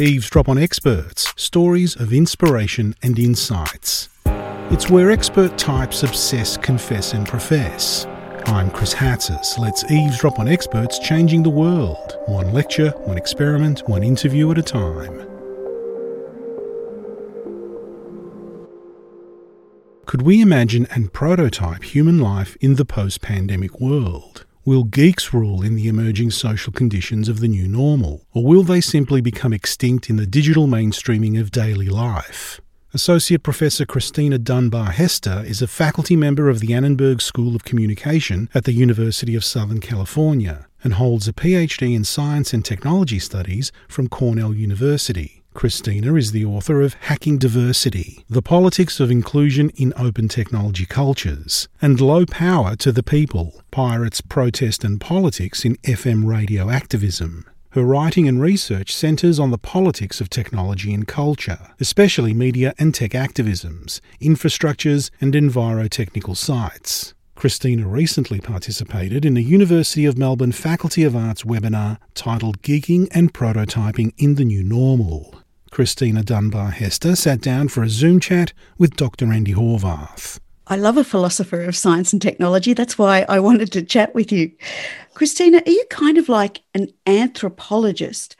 Eavesdrop on Experts Stories of Inspiration and Insights. It's where expert types obsess, confess, and profess. I'm Chris Hatzis. Let's eavesdrop on experts changing the world. One lecture, one experiment, one interview at a time. Could we imagine and prototype human life in the post pandemic world? Will geeks rule in the emerging social conditions of the new normal, or will they simply become extinct in the digital mainstreaming of daily life? Associate Professor Christina Dunbar Hester is a faculty member of the Annenberg School of Communication at the University of Southern California and holds a PhD in Science and Technology Studies from Cornell University. Christina is the author of Hacking Diversity The Politics of Inclusion in Open Technology Cultures and Low Power to the People Pirates, Protest and Politics in FM Radio Activism. Her writing and research centres on the politics of technology and culture, especially media and tech activisms, infrastructures, and envirotechnical sites. Christina recently participated in a University of Melbourne Faculty of Arts webinar titled Geeking and Prototyping in the New Normal. Christina Dunbar Hester sat down for a Zoom chat with Dr. Andy Horvath. I love a philosopher of science and technology. That's why I wanted to chat with you. Christina, are you kind of like an anthropologist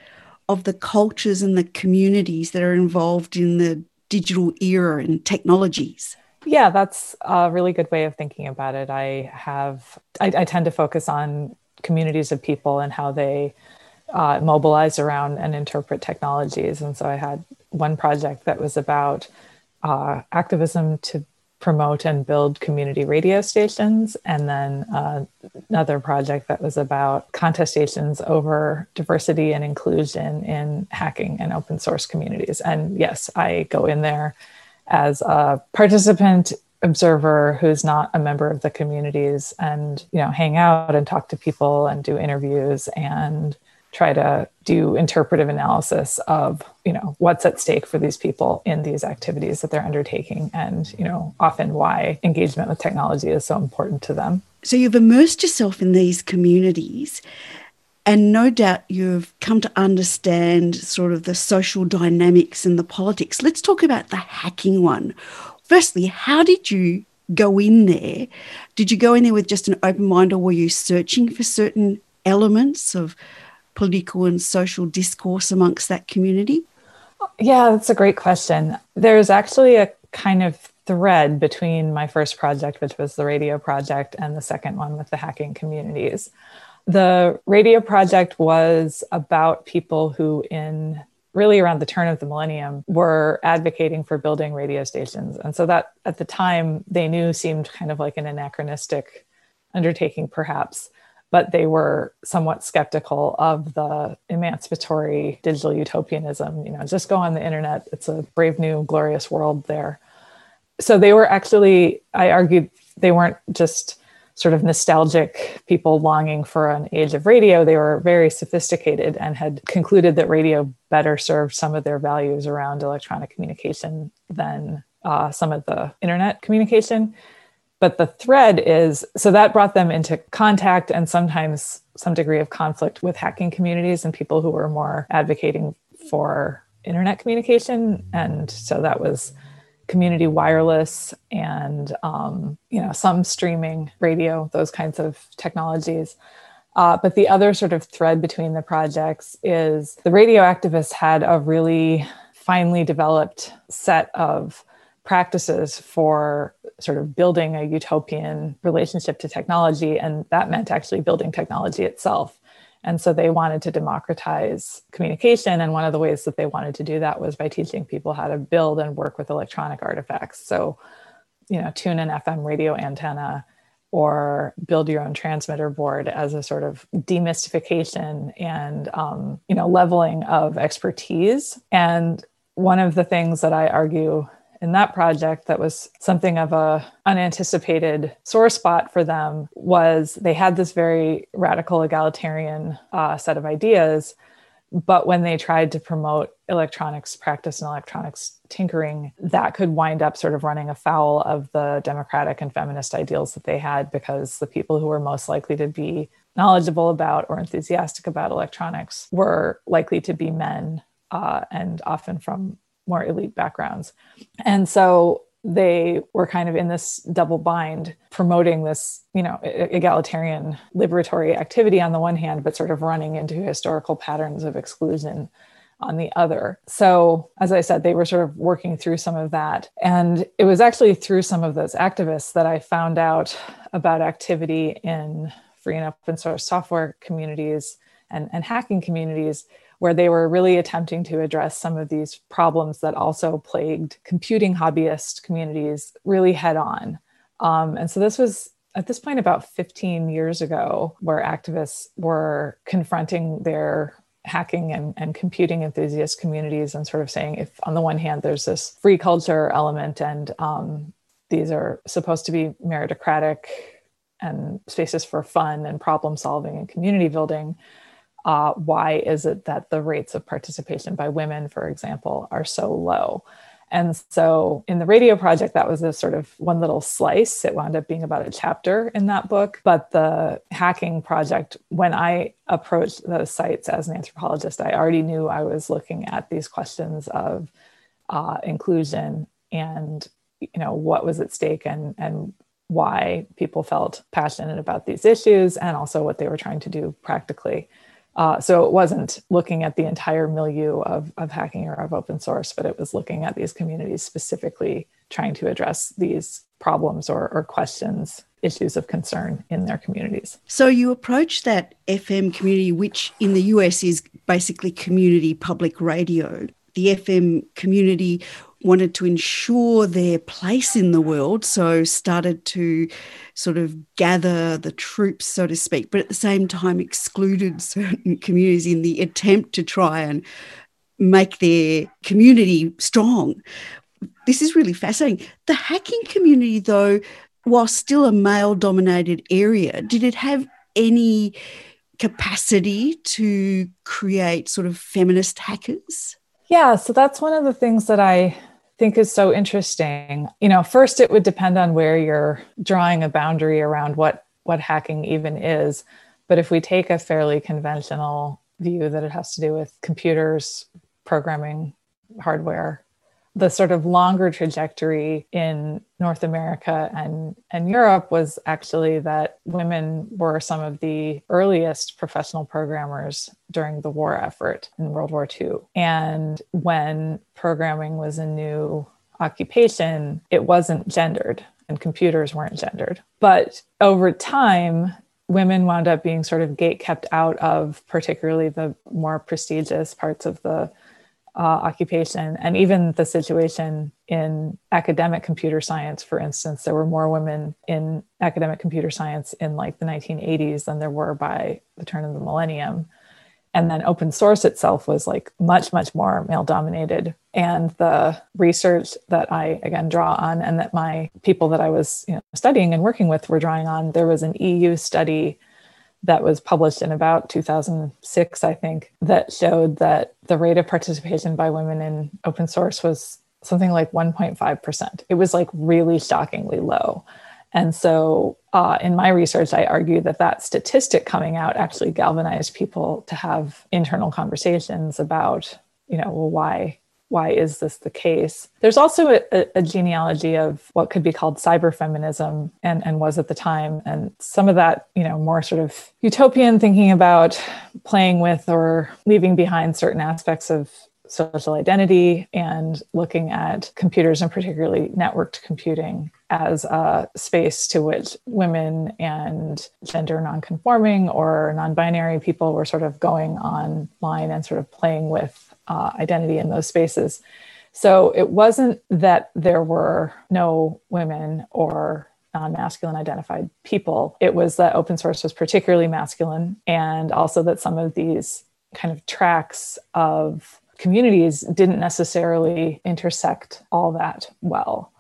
of the cultures and the communities that are involved in the digital era and technologies? Yeah, that's a really good way of thinking about it. I have, I, I tend to focus on communities of people and how they uh, mobilize around and interpret technologies. And so I had one project that was about uh, activism to promote and build community radio stations, and then uh, another project that was about contestations over diversity and inclusion in hacking and open source communities. And yes, I go in there as a participant observer who's not a member of the communities and you know hang out and talk to people and do interviews and try to do interpretive analysis of you know what's at stake for these people in these activities that they're undertaking and you know often why engagement with technology is so important to them. So you've immersed yourself in these communities and no doubt you've come to understand sort of the social dynamics and the politics. Let's talk about the hacking one. Firstly how did you go in there? Did you go in there with just an open mind or were you searching for certain elements of political and social discourse amongst that community? Yeah, that's a great question. There's actually a kind of thread between my first project, which was the radio project, and the second one with the hacking communities. The radio project was about people who, in really around the turn of the millennium, were advocating for building radio stations. And so that at the time they knew seemed kind of like an anachronistic undertaking, perhaps but they were somewhat skeptical of the emancipatory digital utopianism. You know, just go on the internet, it's a brave new glorious world there. So they were actually, I argued, they weren't just sort of nostalgic people longing for an age of radio. They were very sophisticated and had concluded that radio better served some of their values around electronic communication than uh, some of the internet communication but the thread is so that brought them into contact and sometimes some degree of conflict with hacking communities and people who were more advocating for internet communication. And so that was community wireless and um, you know some streaming radio those kinds of technologies. Uh, but the other sort of thread between the projects is the radio activists had a really finely developed set of practices for sort of building a utopian relationship to technology. And that meant actually building technology itself. And so they wanted to democratize communication. And one of the ways that they wanted to do that was by teaching people how to build and work with electronic artifacts. So, you know, tune an FM radio antenna or build your own transmitter board as a sort of demystification and, um, you know, leveling of expertise. And one of the things that I argue in that project that was something of a unanticipated sore spot for them was they had this very radical egalitarian uh, set of ideas but when they tried to promote electronics practice and electronics tinkering that could wind up sort of running afoul of the democratic and feminist ideals that they had because the people who were most likely to be knowledgeable about or enthusiastic about electronics were likely to be men uh, and often from more elite backgrounds. And so they were kind of in this double bind promoting this you know egalitarian liberatory activity on the one hand but sort of running into historical patterns of exclusion on the other so as i said they were sort of working through some of that and it was actually through some of those activists that i found out about activity in free and open source software communities and, and hacking communities where they were really attempting to address some of these problems that also plagued computing hobbyist communities really head on. Um, and so this was at this point about 15 years ago, where activists were confronting their hacking and, and computing enthusiast communities and sort of saying if on the one hand there's this free culture element and um, these are supposed to be meritocratic and spaces for fun and problem solving and community building uh, why is it that the rates of participation by women, for example, are so low? And so in the radio project, that was a sort of one little slice. It wound up being about a chapter in that book. But the hacking project, when I approached those sites as an anthropologist, I already knew I was looking at these questions of uh, inclusion and you know what was at stake and and why people felt passionate about these issues and also what they were trying to do practically. Uh, so it wasn't looking at the entire milieu of, of hacking or of open source, but it was looking at these communities specifically trying to address these problems or, or questions, issues of concern in their communities. So you approach that FM community, which in the US is basically community public radio. The FM community wanted to ensure their place in the world, so started to sort of gather the troops, so to speak, but at the same time excluded certain communities in the attempt to try and make their community strong. This is really fascinating. The hacking community, though, while still a male dominated area, did it have any capacity to create sort of feminist hackers? Yeah, so that's one of the things that I think is so interesting. You know, first it would depend on where you're drawing a boundary around what what hacking even is. But if we take a fairly conventional view that it has to do with computers, programming, hardware, the sort of longer trajectory in North America and, and Europe was actually that women were some of the earliest professional programmers during the war effort in World War II. And when programming was a new occupation, it wasn't gendered and computers weren't gendered. But over time, women wound up being sort of gate kept out of particularly the more prestigious parts of the uh, occupation and even the situation in academic computer science for instance there were more women in academic computer science in like the 1980s than there were by the turn of the millennium. And then open source itself was like much much more male dominated and the research that i again draw on and that my people that i was you know, studying and working with were drawing on there was an eu study that was published in about 2006, I think, that showed that the rate of participation by women in open source was something like 1.5%. It was like really shockingly low. And so, uh, in my research, I argue that that statistic coming out actually galvanized people to have internal conversations about, you know, well, why why is this the case? There's also a, a, genealogy of what could be called cyberfeminism and, and was at the time. And some of that, you know, more sort of utopian thinking about playing with or leaving behind certain aspects of social identity and looking at computers and particularly networked computing as a space to which women and gender nonconforming or non-binary people were sort of going online and sort of playing with uh, identity in those spaces. So it wasn't that there were no women or non masculine identified people. It was that open source was particularly masculine, and also that some of these kind of tracks of communities didn't necessarily intersect all that well.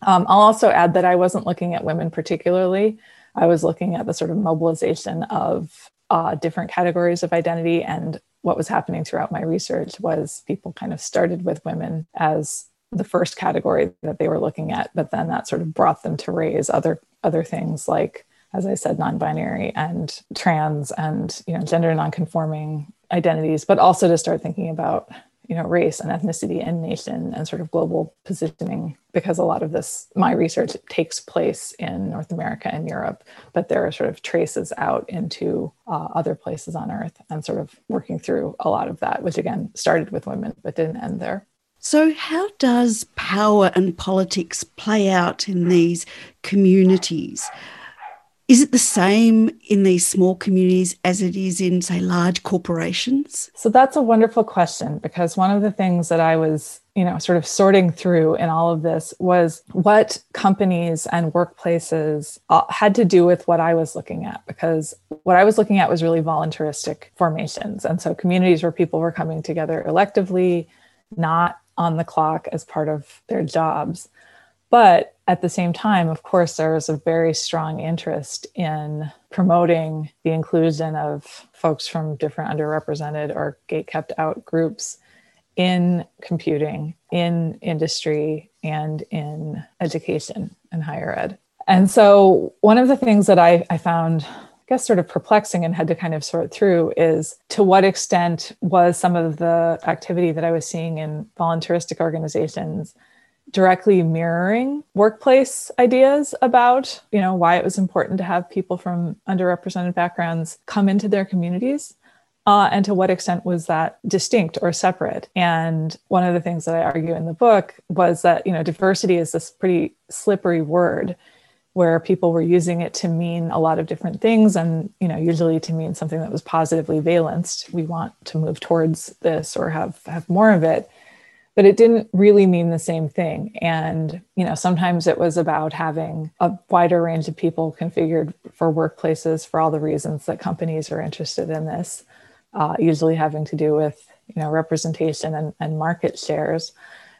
Um, I'll also add that I wasn't looking at women particularly. I was looking at the sort of mobilization of uh, different categories of identity and what was happening throughout my research was people kind of started with women as the first category that they were looking at, but then that sort of brought them to raise other other things like, as I said, non-binary and trans and you know gender non-conforming identities, but also to start thinking about you know race and ethnicity and nation and sort of global positioning because a lot of this my research takes place in north america and europe but there are sort of traces out into uh, other places on earth and sort of working through a lot of that which again started with women but didn't end there so, how does power and politics play out in these communities? Is it the same in these small communities as it is in, say, large corporations? So that's a wonderful question because one of the things that I was, you know, sort of sorting through in all of this was what companies and workplaces uh, had to do with what I was looking at because what I was looking at was really voluntaristic formations. And so communities where people were coming together electively, not on the clock as part of their jobs. But at the same time, of course, there is a very strong interest in promoting the inclusion of folks from different underrepresented or gate kept out groups in computing, in industry, and in education and higher ed. And so, one of the things that I, I found I guess sort of perplexing and had to kind of sort through is to what extent was some of the activity that I was seeing in voluntaristic organizations directly mirroring workplace ideas about you know why it was important to have people from underrepresented backgrounds come into their communities uh, and to what extent was that distinct or separate. And one of the things that i argue in the book was that you know diversity is this pretty slippery word where people were using it to mean a lot of different things and you know usually to mean something that was positively valenced we want to move towards this or have have more of it but it didn't really mean the same thing. And you know sometimes it was about having a wider range of people configured for workplaces for all the reasons that companies are interested in this uh, usually having to do with you know representation and, and market shares.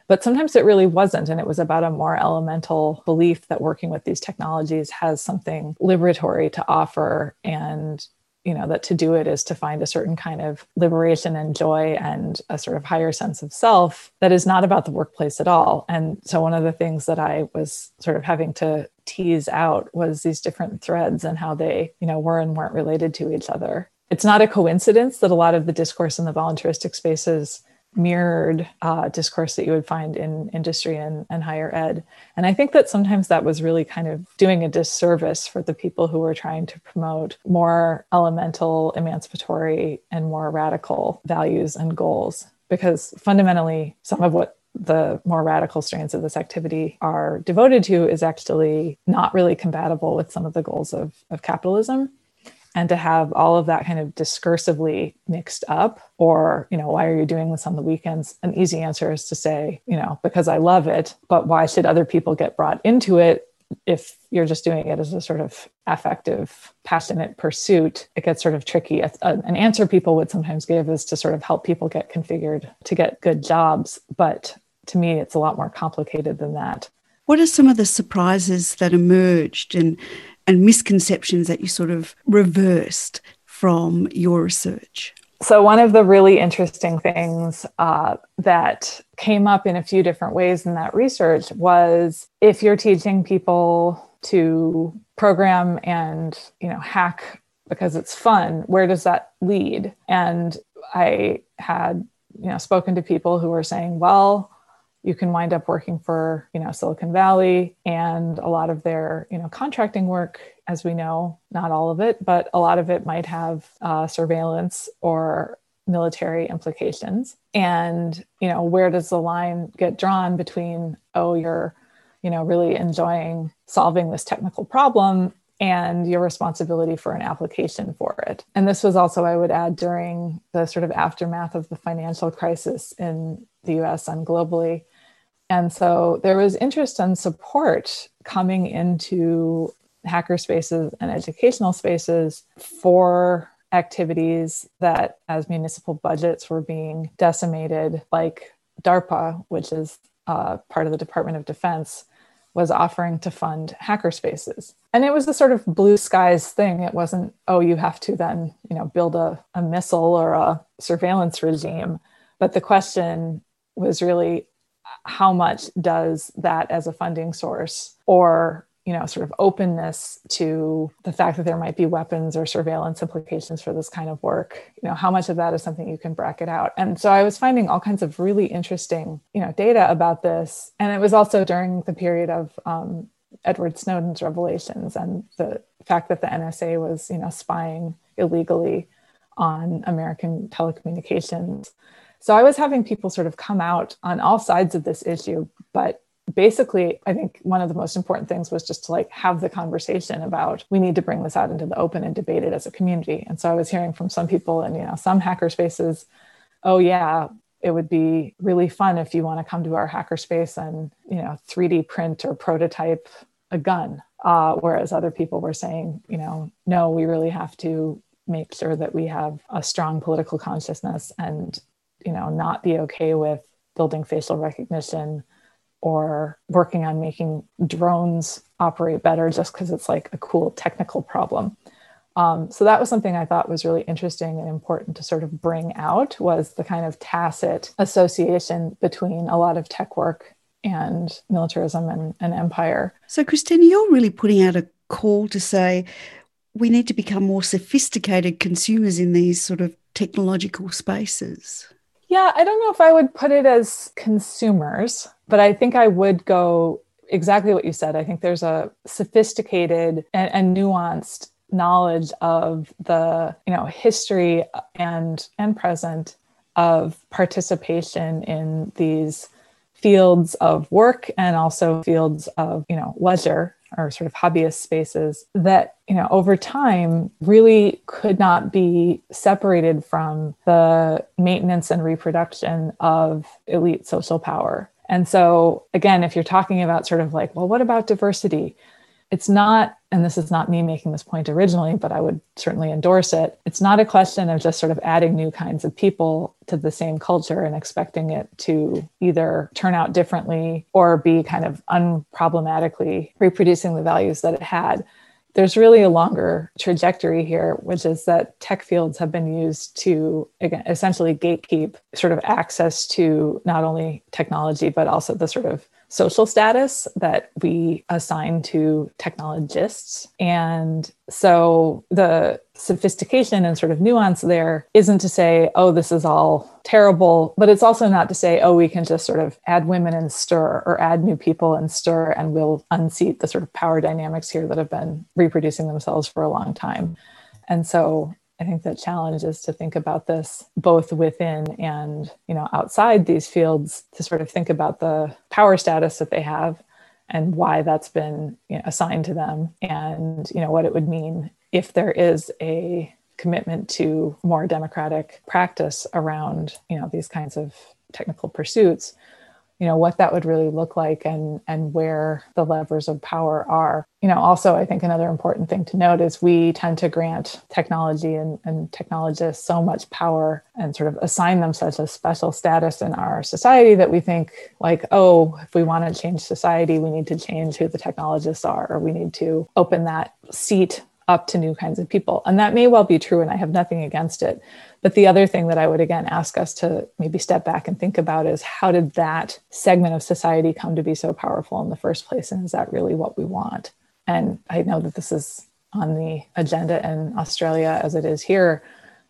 But sometimes it really wasn't and it was about a more elemental belief that working with these technologies has something liberatory to offer and you know that to do it is to find a certain kind of liberation and joy and a sort of higher sense of self that is not about the workplace at all. And so one of the things that i was sort of having to tease out was these different threads and how they you know were and weren't related to each other. It's not a coincidence that a lot of the discourse in the voluntaristic spaces mirrored uh, discourse that you would find in industry and, and higher ed. And I think that sometimes that was really kind of doing a disservice for the people who were trying to promote more elemental, emancipatory, and more radical values and goals. Because fundamentally, some of what the more radical strands of this activity are devoted to is actually not really compatible with some of the goals of, of capitalism and to have all of that kind of discursively mixed up or you know why are you doing this on the weekends? An easy answer is to say you know because i love it but why should other people get brought into it if you're just doing it as a sort of affective passionate pursuit? It gets sort of tricky. Uh, an answer people would sometimes give is to sort of help people get configured to get good jobs but to me it's a lot more complicated than that. What are some of the surprises that emerged and and misconceptions that you sort of reversed from your research? So, one of the really interesting things uh, that came up in a few different ways in that research was if you're teaching people to program and you know hack because it's fun where does that lead and i had you know spoken to people who were saying well you can wind up working for you know silicon valley and a lot of their you know contracting work as we know not all of it but a lot of it might have uh, surveillance or military implications and you know where does the line get drawn between oh you're you know really enjoying solving this technical problem and your responsibility for an application for it. And this was also, I would add, during the sort of aftermath of the financial crisis in the US and globally, and so there was interest and support coming into hacker spaces and educational spaces for activities that, as municipal budgets were being decimated, like DARPA, which is uh, part of the Department of Defense, was offering to fund hacker spaces. And it was a sort of blue skies thing. It wasn't, oh, you have to then, you know, build a, a missile or a surveillance regime. But the question was really how much does that as a funding source or you know, sort of openness to the fact that there might be weapons or surveillance implications for this kind of work. You know, how much of that is something you can bracket out? And so I was finding all kinds of really interesting, you know, data about this. And it was also during the period of um, Edward Snowden's revelations and the fact that the NSA was, you know, spying illegally on American telecommunications. So I was having people sort of come out on all sides of this issue, but basically i think one of the most important things was just to like have the conversation about we need to bring this out into the open and debate it as a community. And so i was hearing from some people in you know some hacker spaces oh yeah it would be really fun if you want to come to our hackerspace and you know 3d print or prototype a gun. Uh, whereas other people were saying you know no we really have to make sure that we have a strong political consciousness and you know not be okay with building facial recognition or working on making drones operate better just because it's like a cool technical problem. Um, so that was something I thought was really interesting and important to sort of bring out was the kind of tacit association between a lot of tech work and militarism and, and empire. So, Christina, you're really putting out a call to say we need to become more sophisticated consumers in these sort of technological spaces. Yeah, I don't know if I would put it as consumers, but I think I would go exactly what you said. I think there's a sophisticated and, and nuanced knowledge of the you know history and and present of participation in these fields of work and also fields of you know leisure or sort of hobbyist spaces that you know over time really could not be separated from the maintenance and reproduction of elite social power. And so again if you're talking about sort of like well what about diversity it's not, and this is not me making this point originally, but I would certainly endorse it. It's not a question of just sort of adding new kinds of people to the same culture and expecting it to either turn out differently or be kind of unproblematically reproducing the values that it had there's really a longer trajectory here, which is that tech fields have been used to again essentially gatekeep sort of access to not only technology but also the sort of social status that we assign to technologists. And so the sophistication and sort of nuance there isn't to say, oh, this is all terrible, but it's also not to say, oh, we can just sort of add women and stir or add new people and stir and we'll unseat the sort of power dynamics here that have been reproducing themselves for a long time. And so I think the challenge is to think about this both within and you know outside these fields to sort of think about the power status that they have and why that's been you know, assigned to them and you know what it would mean if there is a commitment to more democratic practice around you know these kinds of technical pursuits you know what that would really look like and and where the levers of power are. You know also i think another important thing to note is we tend to grant technology and, and technologists so much power and sort of assign them such a special status in our society that we think like oh if we want to change society we need to change who the technologists are or we need to open that seat up to new kinds of people. And that may well be true, and I have nothing against it. But the other thing that I would again ask us to maybe step back and think about is how did that segment of society come to be so powerful in the first place? And is that really what we want? And I know that this is on the agenda in Australia as it is here.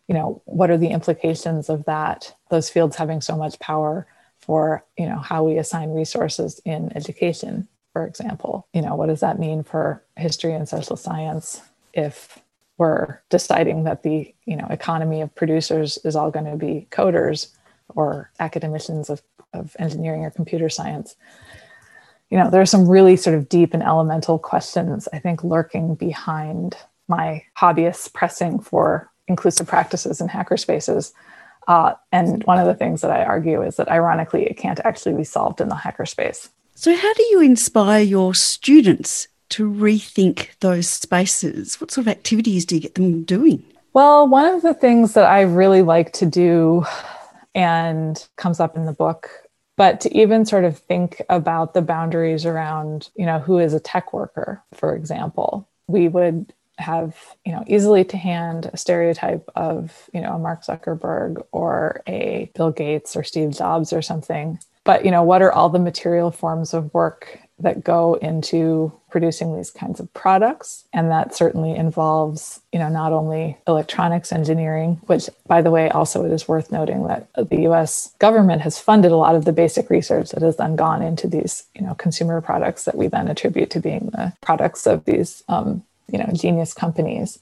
You know, what are the implications of that, those fields having so much power for, you know, how we assign resources in education, for example? You know, what does that mean for history and social science? If we're deciding that the you know economy of producers is all going to be coders or academicians of, of engineering or computer science you know there are some really sort of deep and elemental questions i think lurking behind my hobbyists pressing for inclusive practices in hackerspaces uh, and one of the things that i argue is that ironically it can't actually be solved in the hackerspace so how do you inspire your students to rethink those spaces? What sort of activities do you get them doing? Well, one of the things that I really like to do and comes up in the book, but to even sort of think about the boundaries around, you know, who is a tech worker, for example. We would have, you know, easily to hand a stereotype of, you know, a Mark Zuckerberg or a Bill Gates or Steve Jobs or something. But, you know, what are all the material forms of work that go into producing these kinds of products. And that certainly involves you know not only electronics engineering which by the way also it is worth noting that the US government has funded a lot of the basic research that has then gone into these you know consumer products that we then attribute to being the products of these um, you know genius companies.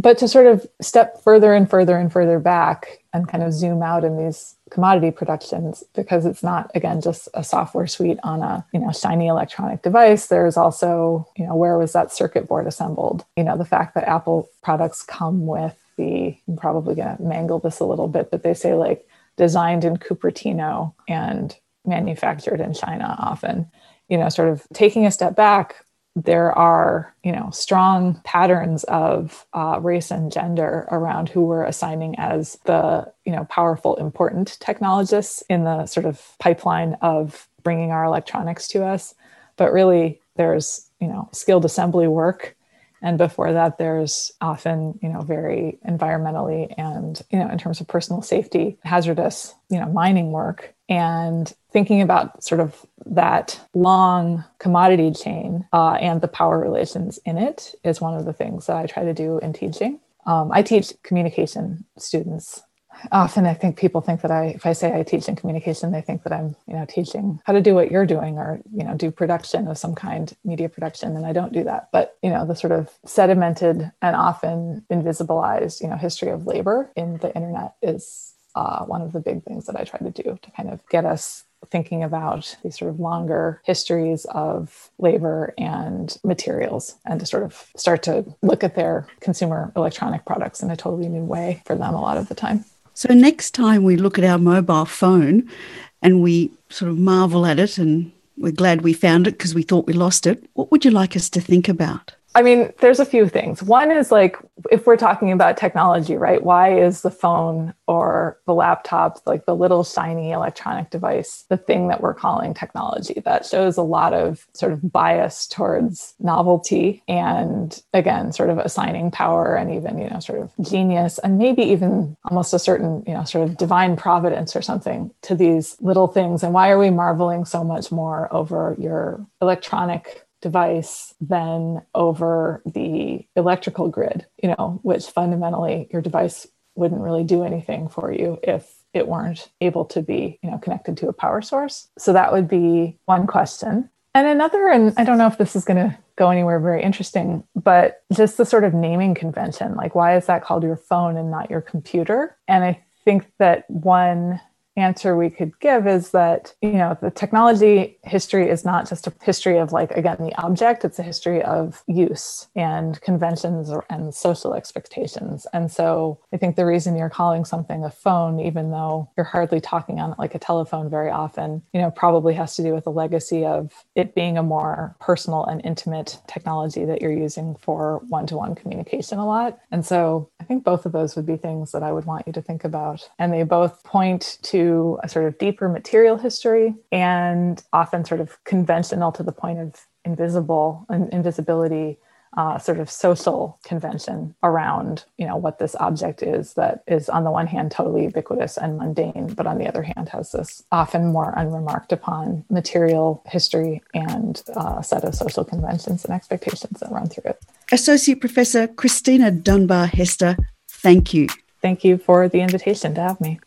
But to sort of step further and further and further back and kind of zoom out in these commodity productions because it's not again just a software suite on a you know shiny electronic device. There's also you know where was that circuit board assembled? You know the fact that apple products come with the i'm probably going to mangle this a little bit but they say like designed in cupertino and manufactured in china often. You know sort of taking a step back there are you know strong patterns of uh, race and gender around who we're assigning as the you know powerful important technologists in the sort of pipeline of bringing our electronics to us. But really there's you know skilled assembly work. And before that there's often you know very environmentally and you know in terms of personal safety hazardous you know mining work. And thinking about sort of that long commodity chain uh, and the power relations in it is one of the things that I try to do in teaching. Um, I teach communication students. Often, I think people think that I, if I say I teach in communication, they think that I'm, you know, teaching how to do what you're doing, or you know, do production of some kind, media production, and I don't do that. But you know, the sort of sedimented and often invisibilized, you know, history of labor in the internet is uh, one of the big things that I try to do to kind of get us thinking about these sort of longer histories of labor and materials and to sort of start to look at their consumer electronic products in a totally new way for them a lot of the time. So, next time we look at our mobile phone and we sort of marvel at it and we're glad we found it because we thought we lost it, what would you like us to think about? I mean, there's a few things. One is like, if we're talking about technology, right? Why is the phone or the laptop, like the little shiny electronic device, the thing that we're calling technology? That shows a lot of sort of bias towards novelty and, again, sort of assigning power and even, you know, sort of genius and maybe even almost a certain, you know, sort of divine providence or something to these little things. And why are we marveling so much more over your electronic device than over the electrical grid, you know, which fundamentally your device wouldn't really do anything for you if it weren't able to be, you know, connected to a power source. So that would be one question. And another, and I don't know if this is going to go anywhere very interesting, but just the sort of naming convention, like why is that called your phone and not your computer? And I think that one answer we could give is that you know the technology history is not just a history of like again the object it's a history of use and conventions and social expectations. And so i think the reason you're calling something a phone even though you're hardly talking on it like a telephone very often you know probably has to do with the legacy of it being a more personal and intimate technology that you're using for one-to-one communication a lot. And so i think both of those would be things that i would want you to think about. And they both point to a sort of deeper material history and often sort of conventional to the point of invisible and invisibility uh, sort of social convention around you know what this object is that is on the one hand totally ubiquitous and mundane but on the other hand has this often more unremarked upon material history and uh, set of social conventions and expectations that run through it. Associate professor christina dunbar hester thank you. Thank you for the invitation to have me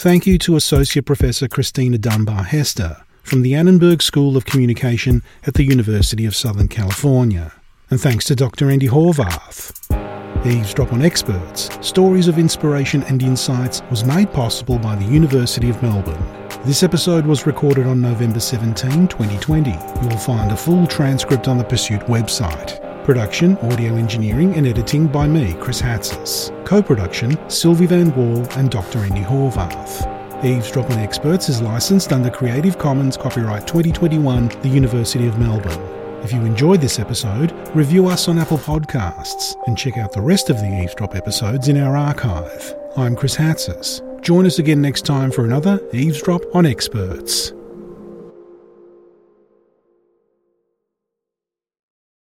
Thank you to Associate Professor Christina Dunbar Hester from the Annenberg School of Communication at the University of Southern California. And thanks to Dr. Andy Horvath. Eavesdrop on Experts, Stories of Inspiration and Insights was made possible by the University of Melbourne. This episode was recorded on November 17, 2020. You will find a full transcript on the Pursuit website. Production, audio engineering, and editing by me, Chris Hatzis. Co production, Silvi Vann-Wall and Dr. Andy Horvath. Eavesdrop on Experts is licensed under Creative Commons Copyright 2021, the University of Melbourne. If you enjoyed this episode, review us on Apple Podcasts and check out the rest of the Eavesdrop episodes in our archive. I'm Chris Hatzis. Join us again next time for another Eavesdrop on Experts.